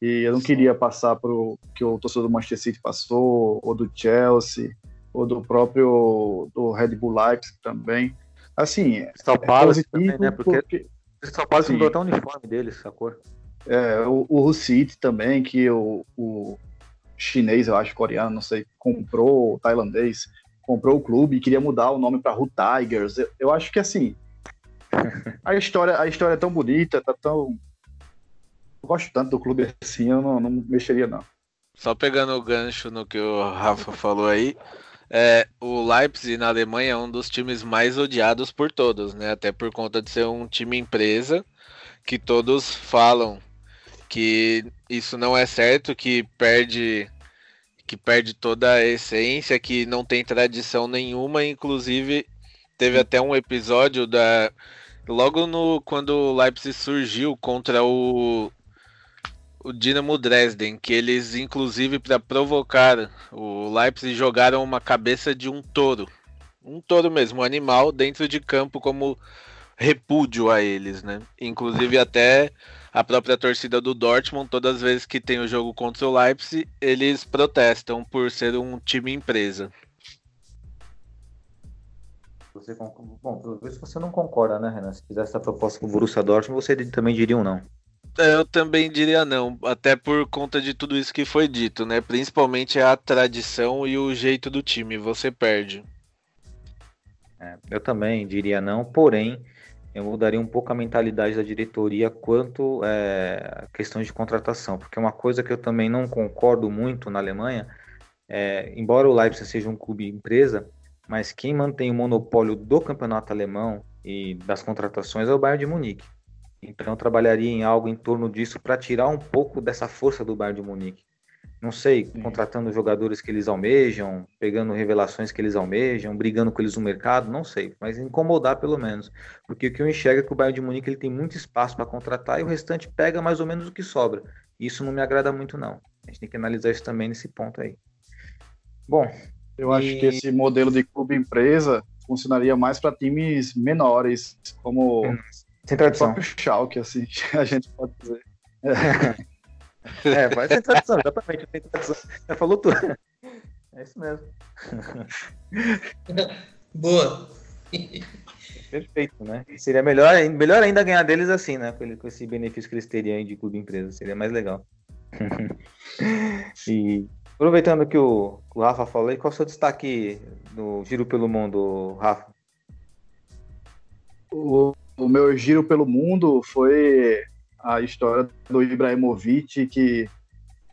E eu não queria passar para o que o torcedor do Manchester City passou, ou do Chelsea, ou do próprio do Red Bull Leipzig também. Assim, São Paulo é também, né? Porque, porque... São Paulo mudou até o uniforme deles, a cor. É, o, o City também, que o, o chinês, eu acho, coreano, não sei, comprou, tailandês, comprou o clube e queria mudar o nome para Ru Tigers. Eu, eu, acho que assim, a história, a história é tão bonita, tá tão. Eu gosto tanto do clube assim, eu não, não mexeria, não. Só pegando o gancho no que o Rafa falou aí, é, o Leipzig na Alemanha é um dos times mais odiados por todos, né? Até por conta de ser um time empresa que todos falam que isso não é certo, que perde que perde toda a essência, que não tem tradição nenhuma, inclusive teve até um episódio da logo no quando o Leipzig surgiu contra o o Dinamo Dresden, que eles inclusive para provocar o Leipzig jogaram uma cabeça de um touro, um touro mesmo, um animal dentro de campo como repúdio a eles, né? Inclusive até a própria torcida do Dortmund, todas as vezes que tem o jogo contra o Leipzig, eles protestam por ser um time empresa. Você, bom, pelo visto você não concorda, né, Renan? Se fizesse essa proposta com o Borussia Dortmund, você também diria um não. Eu também diria não, até por conta de tudo isso que foi dito, né? Principalmente a tradição e o jeito do time, você perde. É, eu também diria não, porém, eu mudaria um pouco a mentalidade da diretoria quanto é, a questão de contratação, porque uma coisa que eu também não concordo muito na Alemanha, é, embora o Leipzig seja um clube empresa, mas quem mantém o monopólio do campeonato alemão e das contratações é o Bayern de Munique. Então eu trabalharia em algo em torno disso para tirar um pouco dessa força do Bayern de Munique não sei, contratando jogadores que eles almejam, pegando revelações que eles almejam, brigando com eles no mercado, não sei, mas incomodar pelo menos. Porque o que eu enxergo é que o Bayern de Munique ele tem muito espaço para contratar e o restante pega mais ou menos o que sobra. Isso não me agrada muito, não. A gente tem que analisar isso também nesse ponto aí. Bom. Eu e... acho que esse modelo de clube empresa funcionaria mais para times menores, como Sem o tradição. próprio Schalke, assim, a gente pode dizer. É, vai sem tradição, exatamente. Sem tradição. Já falou tudo. É isso mesmo. Boa. Perfeito, né? Seria melhor, melhor ainda ganhar deles assim, né? Com, ele- com esse benefício que eles teriam aí de clube empresa. Seria mais legal. e aproveitando que o, que o Rafa falou aí, qual é o seu destaque no Giro pelo Mundo, Rafa? O, o meu giro pelo mundo foi a história do Ibrahimovic, que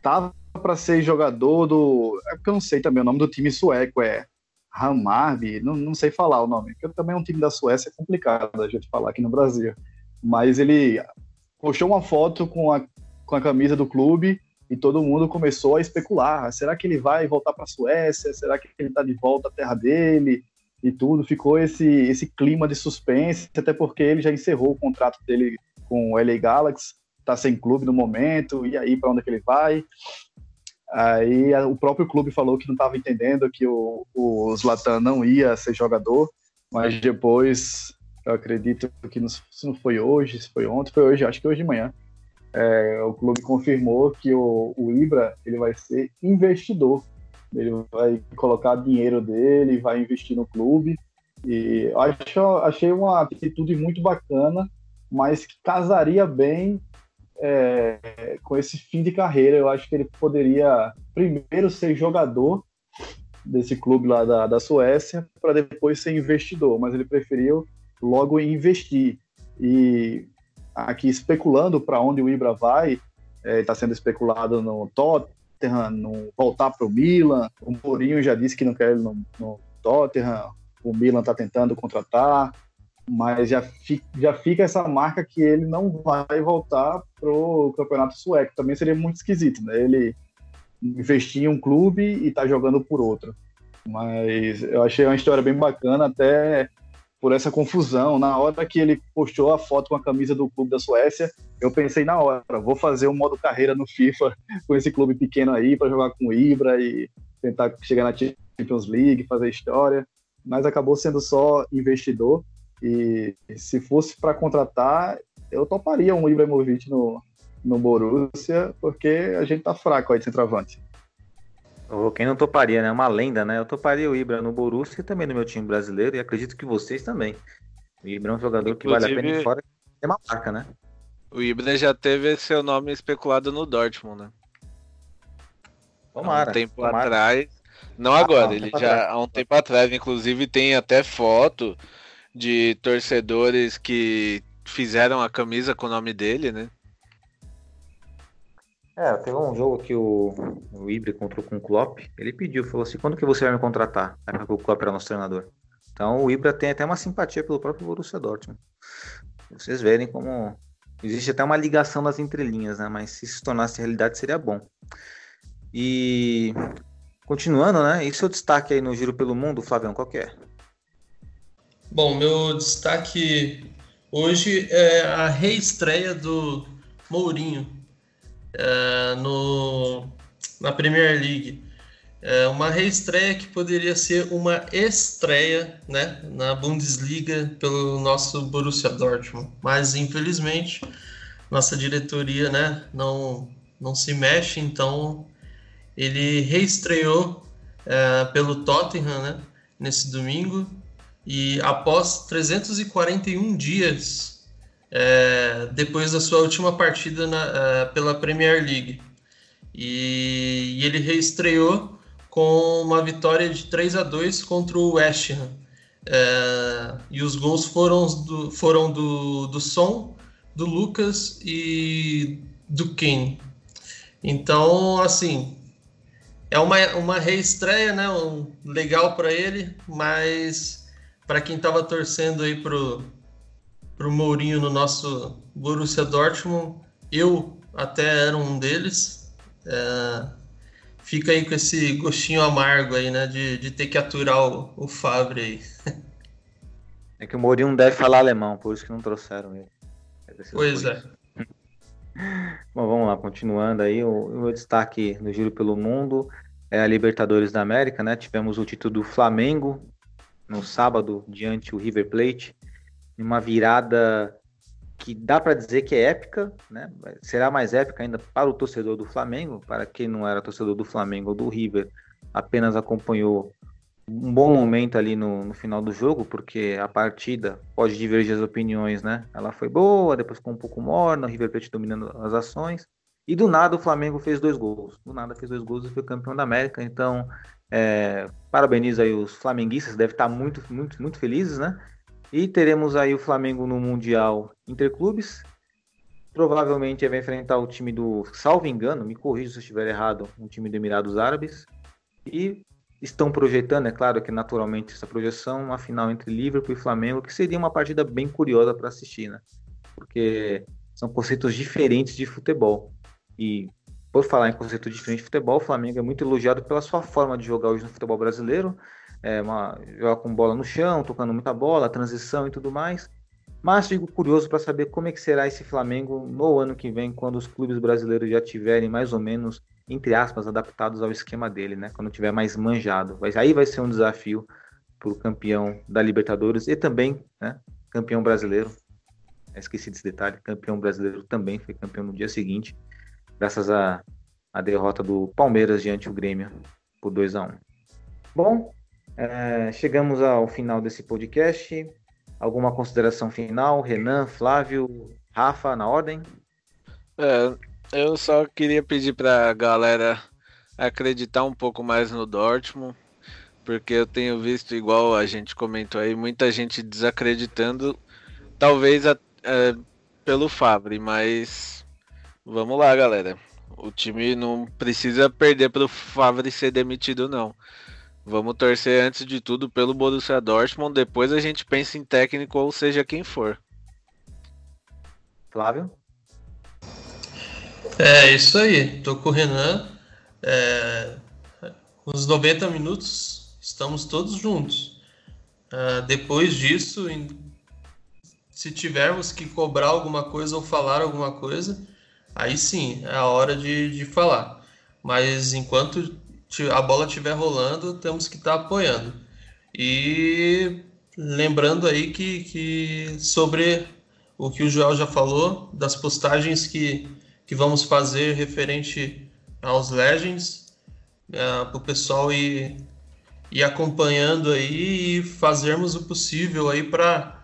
tava para ser jogador do. É porque eu não sei também o nome do time sueco, é Hammarby, não, não sei falar o nome, porque também é um time da Suécia, é complicado a gente falar aqui no Brasil. Mas ele postou uma foto com a, com a camisa do clube e todo mundo começou a especular. Será que ele vai voltar para a Suécia? Será que ele está de volta à terra dele? E tudo. Ficou esse, esse clima de suspense, até porque ele já encerrou o contrato dele com o LA Galaxy, está sem clube no momento, e aí para onde é que ele vai? Aí o próprio clube falou que não estava entendendo que o, o Zlatan não ia ser jogador, mas depois, eu acredito que não, se não foi hoje, se foi ontem, foi hoje, acho que hoje de manhã, é, o clube confirmou que o, o Ibra ele vai ser investidor. Ele vai colocar dinheiro dele, vai investir no clube. E acho, achei uma atitude muito bacana, mas que casaria bem é, com esse fim de carreira. Eu acho que ele poderia primeiro ser jogador desse clube lá da, da Suécia, para depois ser investidor, mas ele preferiu logo investir. E aqui especulando para onde o Ibra vai, está sendo especulado no Tottenham, no voltar para o Milan. O Mourinho já disse que não quer ele no, no Tottenham. O Milan está tentando contratar, mas já, fi, já fica essa marca que ele não vai voltar pro campeonato sueco. Também seria muito esquisito, né? Ele investir em um clube e tá jogando por outro. Mas eu achei uma história bem bacana, até por essa confusão. Na hora que ele postou a foto com a camisa do clube da Suécia, eu pensei na hora, vou fazer um modo carreira no FIFA com esse clube pequeno aí para jogar com o Ibra e tentar chegar na Champions League, fazer história. Mas acabou sendo só investidor. E se fosse para contratar, eu toparia um Ibrahimovic no, no Borussia, porque a gente tá fraco aí de centroavante. Oh, quem não toparia, né? Uma lenda, né? Eu toparia o Ibra no Borussia e também no meu time brasileiro, e acredito que vocês também. O Ibra é um jogador que vale a pena ir Inclusive- fora. É uma marca, né? O Ibra já teve seu nome especulado no Dortmund, né? Tomara. Há um tempo tomara. atrás. Não agora, há um ele já atrás. há um tempo atrás, inclusive tem até foto de torcedores que fizeram a camisa com o nome dele, né? É, teve um jogo que o, o Ibra encontrou com o Klopp. Ele pediu, falou assim: quando que você vai me contratar? Que o Klopp era nosso treinador. Então o Ibra tem até uma simpatia pelo próprio Borussia Dortmund. Vocês verem como existe até uma ligação nas entrelinhas, né? Mas se isso se tornasse realidade seria bom. E continuando, né? E seu destaque aí no Giro pelo Mundo, Flavião, qual que é? Bom, meu destaque hoje é a reestreia do Mourinho é, no, na Premier League. É uma reestreia que poderia ser uma estreia né, na Bundesliga pelo nosso Borussia Dortmund. Mas, infelizmente, nossa diretoria né, não, não se mexe, então ele reestreou é, pelo Tottenham né, nesse domingo e após 341 dias é, depois da sua última partida na, é, pela Premier League. E, e ele reestreou com uma vitória de 3 a 2 contra o West Ham. É, e os gols foram do, foram do, do Son, do Lucas e do Kane. Então, assim, é uma, uma reestreia, né? Um, legal para ele, mas para quem estava torcendo aí pro, pro Mourinho no nosso Borussia Dortmund, eu até era um deles. É, fica aí com esse gostinho amargo aí, né? De, de ter que aturar o, o Fabre aí. É que o Mourinho não deve falar alemão, por isso que não trouxeram ele. Pois é. Bom, vamos lá, continuando aí, o, o meu destaque no Giro pelo Mundo é a Libertadores da América, né? Tivemos o título do Flamengo no sábado diante o River Plate, uma virada que dá para dizer que é épica, né? Será mais épica ainda para o torcedor do Flamengo, para quem não era torcedor do Flamengo ou do River, apenas acompanhou um bom momento ali no, no, final do jogo, porque a partida pode divergir as opiniões, né? Ela foi boa, depois ficou um pouco morna, o River Plate dominando as ações, e do nada o Flamengo fez dois gols. Do nada fez dois gols e foi campeão da América, então é, parabenizo aí os flamenguistas, devem estar muito, muito, muito felizes, né? E teremos aí o Flamengo no Mundial Interclubes. Provavelmente vai enfrentar o time do, salvo engano, me corrija se eu estiver errado, um time do Emirados Árabes. E estão projetando, é claro que naturalmente essa projeção, uma final entre Liverpool e Flamengo, que seria uma partida bem curiosa para assistir, né? Porque são conceitos diferentes de futebol. E por falar em conceito diferente de futebol, o Flamengo é muito elogiado pela sua forma de jogar hoje no futebol brasileiro, é uma, joga com bola no chão, tocando muita bola, transição e tudo mais. Mas fico curioso para saber como é que será esse Flamengo no ano que vem, quando os clubes brasileiros já tiverem mais ou menos, entre aspas, adaptados ao esquema dele, né? Quando tiver mais manjado. Mas aí vai ser um desafio para o campeão da Libertadores e também, né, campeão brasileiro. Esqueci desse detalhe, campeão brasileiro também foi campeão no dia seguinte, graças à, à derrota do Palmeiras diante do Grêmio por 2 a 1 Bom, é, chegamos ao final desse podcast. Alguma consideração final? Renan, Flávio, Rafa, na ordem? É, eu só queria pedir para a galera acreditar um pouco mais no Dortmund, porque eu tenho visto, igual a gente comentou aí, muita gente desacreditando, talvez é, pelo Fabre, mas vamos lá, galera. O time não precisa perder para o Favre ser demitido, não. Vamos torcer antes de tudo pelo Borussia Dortmund, depois a gente pensa em técnico ou seja quem for. Flávio? É isso aí, tô com o Renan. É, os 90 minutos estamos todos juntos. Uh, depois disso, em, se tivermos que cobrar alguma coisa ou falar alguma coisa, aí sim é a hora de, de falar. Mas enquanto a bola estiver rolando, temos que estar tá apoiando. E lembrando aí que, que sobre o que o Joel já falou, das postagens que, que vamos fazer referente aos Legends, é, para o pessoal ir, ir acompanhando aí e fazermos o possível aí para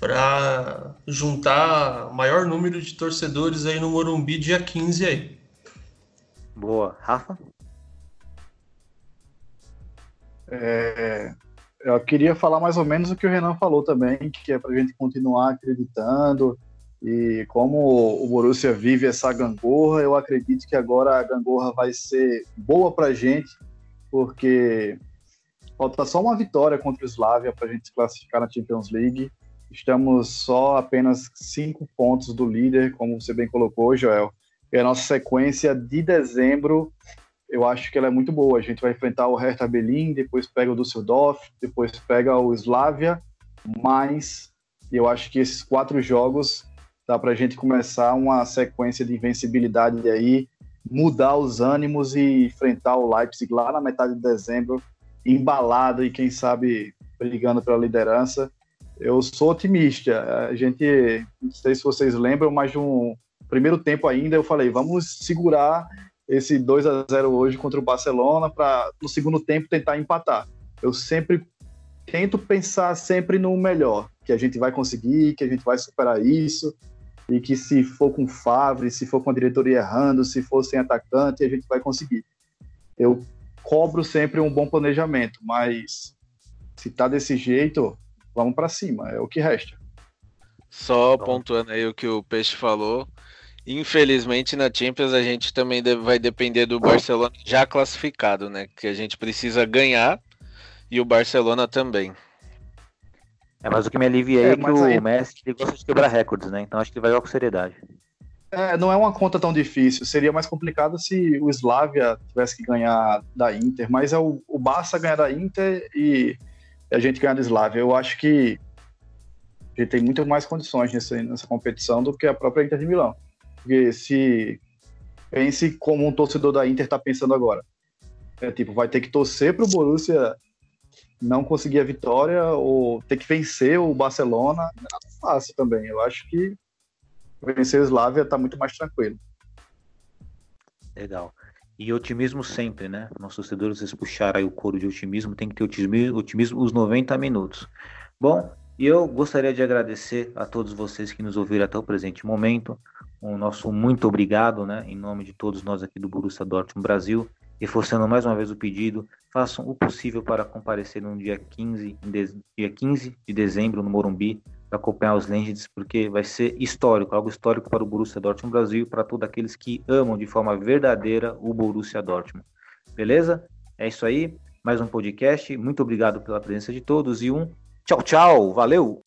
para juntar o maior número de torcedores aí no Morumbi dia 15 aí. Boa. Rafa? É, eu queria falar mais ou menos o que o Renan falou também, que é para a gente continuar acreditando. E como o Borussia vive essa gangorra, eu acredito que agora a gangorra vai ser boa para a gente, porque falta só uma vitória contra o Slavia para a gente se classificar na Champions League. Estamos só apenas cinco pontos do líder, como você bem colocou, Joel. E a nossa sequência de dezembro eu acho que ela é muito boa. A gente vai enfrentar o Hertha Berlin, depois pega o Düsseldorf, depois pega o Slavia, mas eu acho que esses quatro jogos dá para a gente começar uma sequência de invencibilidade aí, mudar os ânimos e enfrentar o Leipzig lá na metade de dezembro, embalado e quem sabe brigando pela liderança. Eu sou otimista. A gente, não sei se vocês lembram, mas no primeiro tempo ainda eu falei, vamos segurar esse 2 a 0 hoje contra o Barcelona para no segundo tempo tentar empatar. Eu sempre tento pensar sempre no melhor, que a gente vai conseguir, que a gente vai superar isso e que se for com Favre, se for com a diretoria errando, se for sem atacante, a gente vai conseguir. Eu cobro sempre um bom planejamento, mas se tá desse jeito, vamos para cima, é o que resta. Só pontuando aí o que o Peixe falou, Infelizmente na Champions a gente também vai depender do Barcelona já classificado, né? Que a gente precisa ganhar e o Barcelona também. É, mas o que me alivia é, é que o aí... Messi gosta de quebrar recordes, né? Então acho que ele vai jogar com seriedade. É, não é uma conta tão difícil. Seria mais complicado se o Slavia tivesse que ganhar da Inter, mas é o, o Barça ganhar da Inter e a gente ganhar da Slavia. Eu acho que a gente tem muito mais condições nessa, nessa competição do que a própria Inter de Milão. Porque se pense como um torcedor da Inter está pensando agora. É tipo, vai ter que torcer para o Borussia não conseguir a vitória ou ter que vencer o Barcelona não é fácil também. Eu acho que vencer o Slavia está muito mais tranquilo. Legal. E otimismo sempre, né? Nossos torcedores, vocês puxaram aí o couro de otimismo, tem que ter otimismo, otimismo os 90 minutos. Bom, e eu gostaria de agradecer a todos vocês que nos ouviram até o presente momento. O nosso muito obrigado, né? Em nome de todos nós aqui do Borussia Dortmund Brasil. Reforçando mais uma vez o pedido, façam o possível para comparecer no dia 15, dia 15 de dezembro no Morumbi para acompanhar os Legends, porque vai ser histórico, algo histórico para o Borussia Dortmund Brasil, para todos aqueles que amam de forma verdadeira o Borussia Dortmund. Beleza? É isso aí, mais um podcast. Muito obrigado pela presença de todos e um tchau, tchau. Valeu!